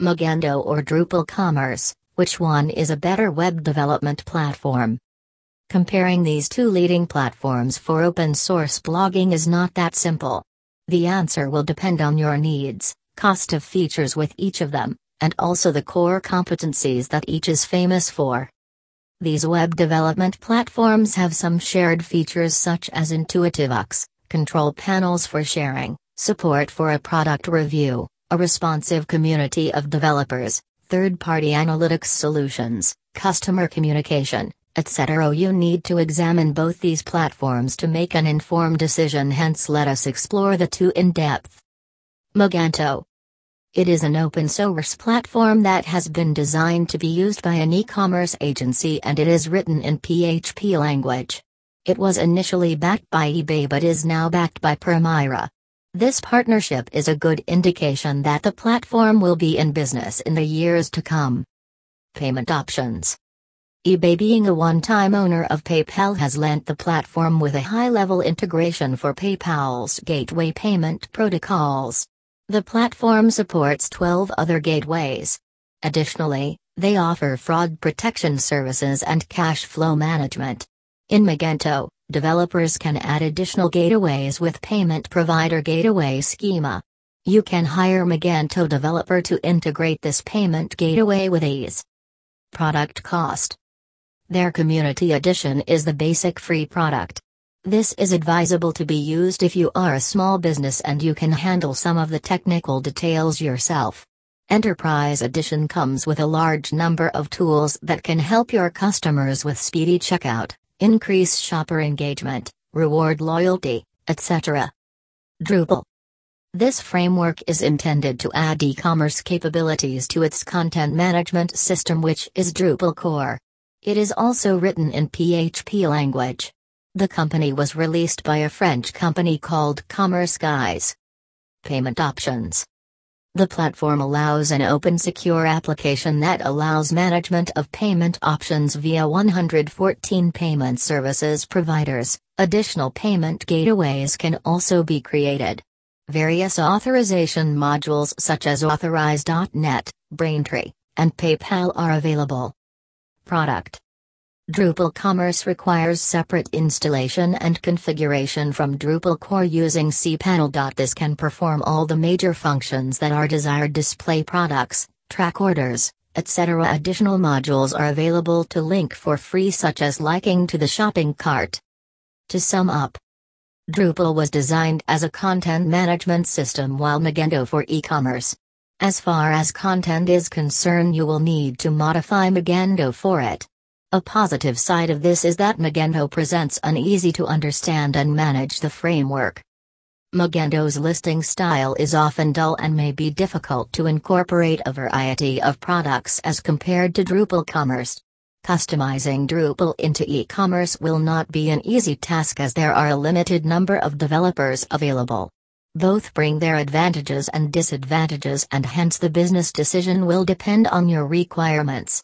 Magento or Drupal Commerce, which one is a better web development platform? Comparing these two leading platforms for open source blogging is not that simple. The answer will depend on your needs, cost of features with each of them, and also the core competencies that each is famous for. These web development platforms have some shared features such as intuitive UX, control panels for sharing, support for a product review, a responsive community of developers, third-party analytics solutions, customer communication, etc. You need to examine both these platforms to make an informed decision hence let us explore the two in depth. Magento It is an open source platform that has been designed to be used by an e-commerce agency and it is written in PHP language. It was initially backed by eBay but is now backed by Permira. This partnership is a good indication that the platform will be in business in the years to come. Payment options eBay being a one-time owner of PayPal has lent the platform with a high-level integration for PayPal's gateway payment protocols. The platform supports 12 other gateways. Additionally, they offer fraud protection services and cash flow management. In Magento, developers can add additional gateways with payment provider gateway schema. You can hire Magento developer to integrate this payment gateway with ease. Product cost. Their community edition is the basic free product. This is advisable to be used if you are a small business and you can handle some of the technical details yourself. Enterprise Edition comes with a large number of tools that can help your customers with speedy checkout, increase shopper engagement, reward loyalty, etc. Drupal. This framework is intended to add e-commerce capabilities to its content management system which is Drupal core. It is also written in PHP language. The company was released by a French company called Commerce Guys. Payment options. The platform allows an open secure application that allows management of payment options via 114 payment services providers. Additional payment gateways can also be created. Various authorization modules such as Authorize.net, Braintree, and PayPal are available. Product Drupal Commerce requires separate installation and configuration from Drupal core using cPanel. This can perform all the major functions that are desired display products, track orders, etc. Additional modules are available to link for free such as linking to the shopping cart. To sum up, Drupal was designed as a content management system while Magento for e-commerce. As far as content is concerned you will need to modify Magento for it. A positive side of this is that Magento presents an easy to understand and manage the framework. Magento's listing style is often dull and may be difficult to incorporate a variety of products as compared to Drupal Commerce. Customizing Drupal into e-commerce will not be an easy task as there are a limited number of developers available. Both bring their advantages and disadvantages and hence the business decision will depend on your requirements.